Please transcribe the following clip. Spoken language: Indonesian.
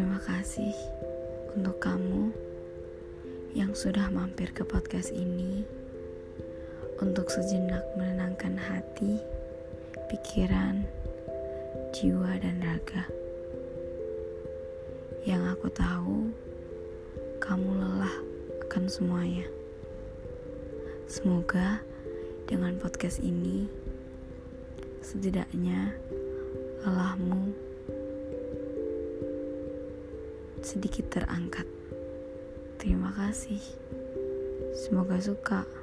Terima kasih untuk kamu yang sudah mampir ke podcast ini untuk sejenak menenangkan hati, pikiran, jiwa, dan raga. Yang aku tahu, kamu lelah akan semuanya. Semoga dengan podcast ini, setidaknya sedikit terangkat. Terima kasih. Semoga suka.